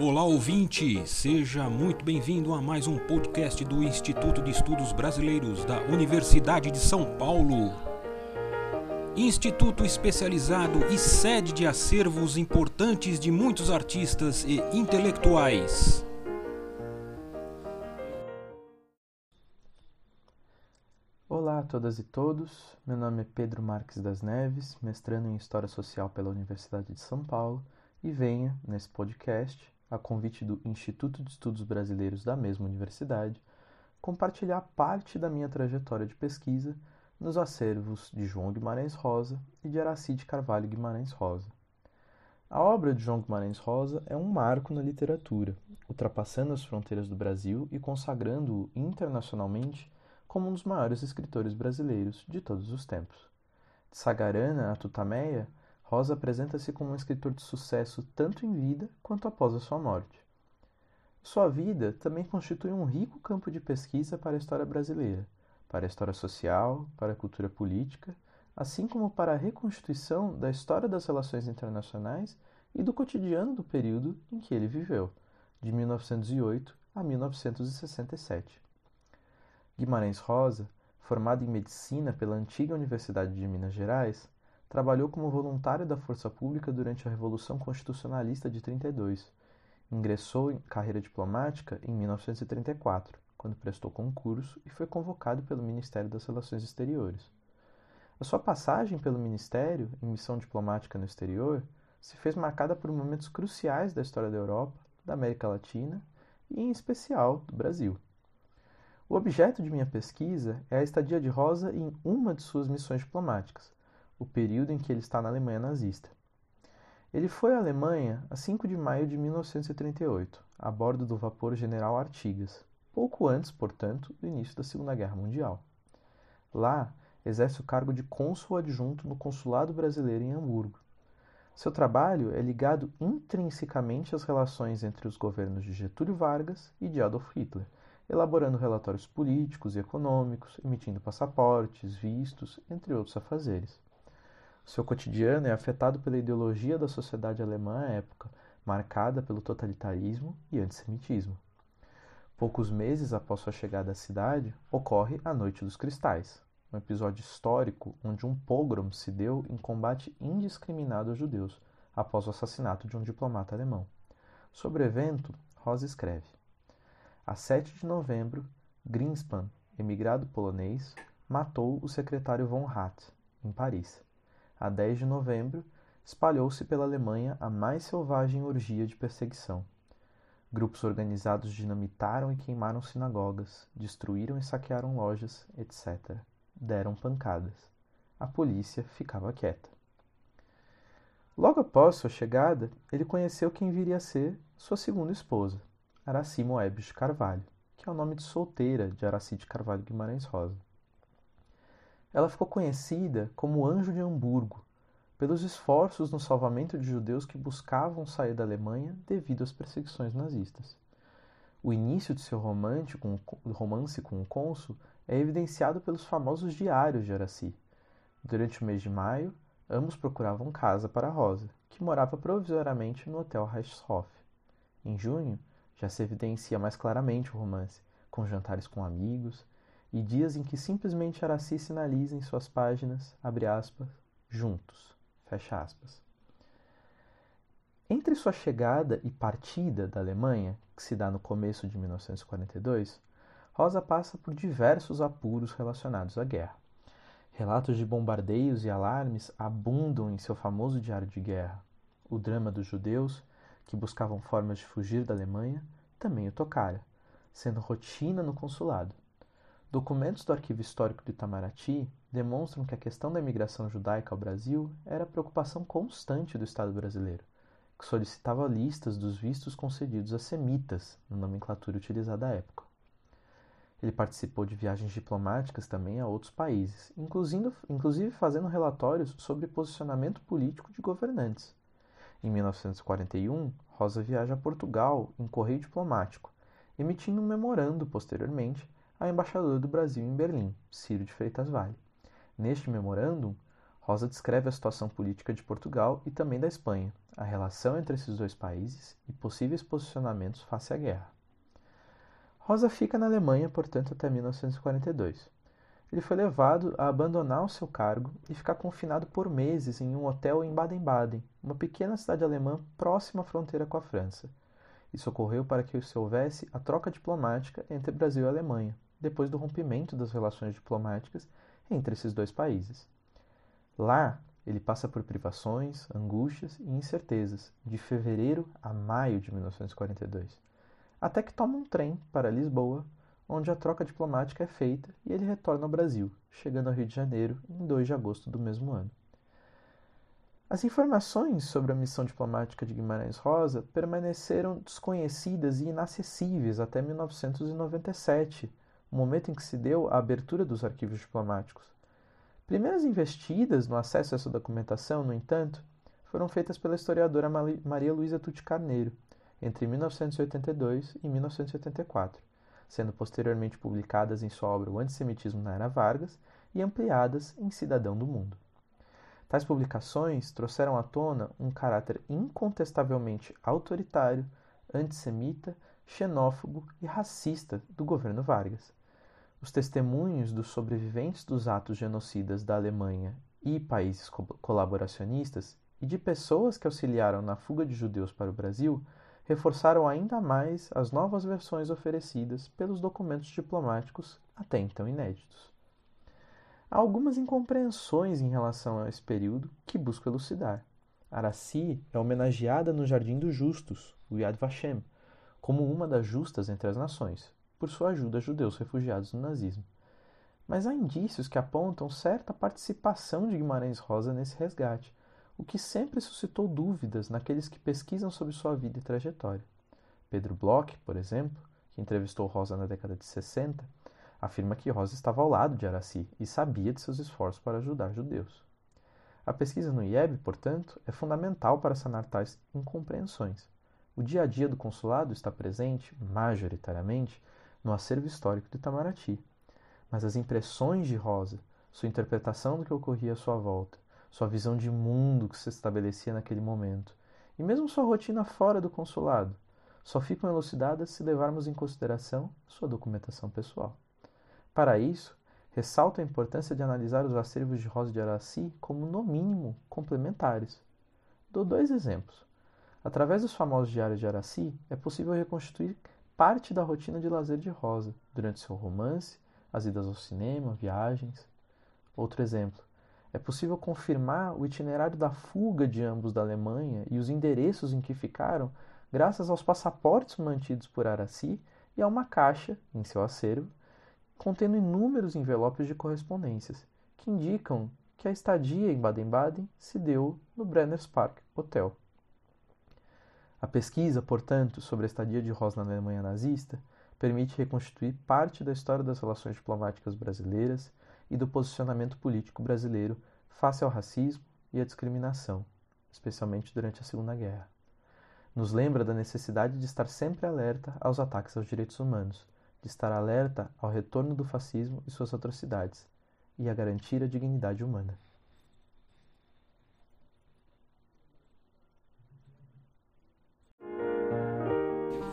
Olá ouvinte, seja muito bem-vindo a mais um podcast do Instituto de Estudos Brasileiros da Universidade de São Paulo. Instituto especializado e sede de acervos importantes de muitos artistas e intelectuais. Olá a todas e todos, meu nome é Pedro Marques das Neves, mestrando em História Social pela Universidade de São Paulo, e venho, nesse podcast, a convite do Instituto de Estudos Brasileiros da mesma universidade, compartilhar parte da minha trajetória de pesquisa nos acervos de João Guimarães Rosa e de Aracide Carvalho Guimarães Rosa. A obra de João Guimarães Rosa é um marco na literatura, ultrapassando as fronteiras do Brasil e consagrando-o internacionalmente como um dos maiores escritores brasileiros de todos os tempos. De Sagarana a Tutameia, Rosa apresenta-se como um escritor de sucesso tanto em vida quanto após a sua morte. Sua vida também constitui um rico campo de pesquisa para a história brasileira, para a história social, para a cultura política, assim como para a reconstituição da história das relações internacionais e do cotidiano do período em que ele viveu, de 1908 a 1967. Guimarães Rosa, formado em medicina pela antiga Universidade de Minas Gerais, Trabalhou como voluntário da Força Pública durante a Revolução Constitucionalista de 32. Ingressou em carreira diplomática em 1934, quando prestou concurso e foi convocado pelo Ministério das Relações Exteriores. A sua passagem pelo Ministério, em missão diplomática no exterior, se fez marcada por momentos cruciais da história da Europa, da América Latina e, em especial, do Brasil. O objeto de minha pesquisa é a estadia de Rosa em uma de suas missões diplomáticas, o período em que ele está na Alemanha nazista. Ele foi à Alemanha a 5 de maio de 1938, a bordo do vapor General Artigas, pouco antes, portanto, do início da Segunda Guerra Mundial. Lá, exerce o cargo de cônsul adjunto no Consulado Brasileiro em Hamburgo. Seu trabalho é ligado intrinsecamente às relações entre os governos de Getúlio Vargas e de Adolf Hitler, elaborando relatórios políticos e econômicos, emitindo passaportes, vistos, entre outros afazeres. Seu cotidiano é afetado pela ideologia da sociedade alemã à época, marcada pelo totalitarismo e antissemitismo. Poucos meses após sua chegada à cidade, ocorre a Noite dos Cristais, um episódio histórico onde um pogrom se deu em combate indiscriminado aos judeus, após o assassinato de um diplomata alemão. Sobre o evento, Rosa escreve: A 7 de novembro, Greenspan, emigrado polonês, matou o secretário von Hatt, em Paris a 10 de novembro, espalhou-se pela Alemanha a mais selvagem orgia de perseguição. Grupos organizados dinamitaram e queimaram sinagogas, destruíram e saquearam lojas, etc. Deram pancadas. A polícia ficava quieta. Logo após sua chegada, ele conheceu quem viria a ser sua segunda esposa, Araci Moebius de Carvalho, que é o nome de solteira de Araci de Carvalho Guimarães Rosa. Ela ficou conhecida como Anjo de Hamburgo, pelos esforços no salvamento de judeus que buscavam sair da Alemanha devido às perseguições nazistas. O início de seu romance com o cônsul é evidenciado pelos famosos diários de Araci. Durante o mês de maio, ambos procuravam casa para Rosa, que morava provisoriamente no Hotel Reichshof. Em junho, já se evidencia mais claramente o romance, com jantares com amigos, e dias em que simplesmente Araci sinaliza em suas páginas, abre aspas, juntos, fecha aspas. Entre sua chegada e partida da Alemanha, que se dá no começo de 1942, Rosa passa por diversos apuros relacionados à guerra. Relatos de bombardeios e alarmes abundam em seu famoso diário de guerra. O drama dos judeus, que buscavam formas de fugir da Alemanha, também o tocara, sendo rotina no consulado. Documentos do Arquivo Histórico de Itamaraty demonstram que a questão da imigração judaica ao Brasil era preocupação constante do Estado brasileiro, que solicitava listas dos vistos concedidos a semitas, na nomenclatura utilizada à época. Ele participou de viagens diplomáticas também a outros países, inclusive fazendo relatórios sobre posicionamento político de governantes. Em 1941, Rosa viaja a Portugal em correio diplomático, emitindo um memorando posteriormente ao embaixador do Brasil em Berlim, Ciro de Freitas Vale. Neste memorândum, Rosa descreve a situação política de Portugal e também da Espanha, a relação entre esses dois países e possíveis posicionamentos face à guerra. Rosa fica na Alemanha, portanto, até 1942. Ele foi levado a abandonar o seu cargo e ficar confinado por meses em um hotel em Baden-Baden, uma pequena cidade alemã próxima à fronteira com a França. Isso ocorreu para que se houvesse a troca diplomática entre Brasil e Alemanha, depois do rompimento das relações diplomáticas entre esses dois países. Lá, ele passa por privações, angústias e incertezas de fevereiro a maio de 1942, até que toma um trem para Lisboa, onde a troca diplomática é feita e ele retorna ao Brasil, chegando ao Rio de Janeiro em 2 de agosto do mesmo ano. As informações sobre a missão diplomática de Guimarães Rosa permaneceram desconhecidas e inacessíveis até 1997, o momento em que se deu a abertura dos arquivos diplomáticos. Primeiras investidas no acesso a essa documentação, no entanto, foram feitas pela historiadora Maria Luísa Tutti Carneiro, entre 1982 e 1984, sendo posteriormente publicadas em sua obra O Antissemitismo na Era Vargas e ampliadas em Cidadão do Mundo. Tais publicações trouxeram à tona um caráter incontestavelmente autoritário, antissemita, xenófobo e racista do governo Vargas os testemunhos dos sobreviventes dos atos genocidas da Alemanha e países co colaboracionistas e de pessoas que auxiliaram na fuga de judeus para o Brasil reforçaram ainda mais as novas versões oferecidas pelos documentos diplomáticos até então inéditos. Há algumas incompreensões em relação a esse período que busco elucidar. Araci é homenageada no Jardim dos Justos, o Yad Vashem, como uma das justas entre as nações, por sua ajuda a judeus refugiados no nazismo. Mas há indícios que apontam certa participação de Guimarães Rosa nesse resgate, o que sempre suscitou dúvidas naqueles que pesquisam sobre sua vida e trajetória. Pedro Bloch, por exemplo, que entrevistou Rosa na década de 60, afirma que Rosa estava ao lado de Araci e sabia de seus esforços para ajudar judeus. A pesquisa no IEB, portanto, é fundamental para sanar tais incompreensões. O dia a dia do consulado está presente, majoritariamente, no acervo histórico de Itamaraty. Mas as impressões de Rosa, sua interpretação do que ocorria à sua volta, sua visão de mundo que se estabelecia naquele momento, e mesmo sua rotina fora do consulado, só ficam elucidadas se levarmos em consideração sua documentação pessoal. Para isso, ressalto a importância de analisar os acervos de Rosa de Araci como, no mínimo, complementares. Dou dois exemplos. Através dos famosos diários de Araci, é possível reconstruir parte da rotina de lazer de Rosa, durante seu romance, as idas ao cinema, viagens. Outro exemplo. É possível confirmar o itinerário da fuga de ambos da Alemanha e os endereços em que ficaram, graças aos passaportes mantidos por Araci e a uma caixa, em seu acervo, contendo inúmeros envelopes de correspondências, que indicam que a estadia em Baden-Baden se deu no Brenners Park Hotel. A pesquisa, portanto, sobre a estadia de Ross na Alemanha nazista permite reconstituir parte da história das relações diplomáticas brasileiras e do posicionamento político brasileiro face ao racismo e à discriminação, especialmente durante a Segunda Guerra. Nos lembra da necessidade de estar sempre alerta aos ataques aos direitos humanos, de estar alerta ao retorno do fascismo e suas atrocidades, e a garantir a dignidade humana.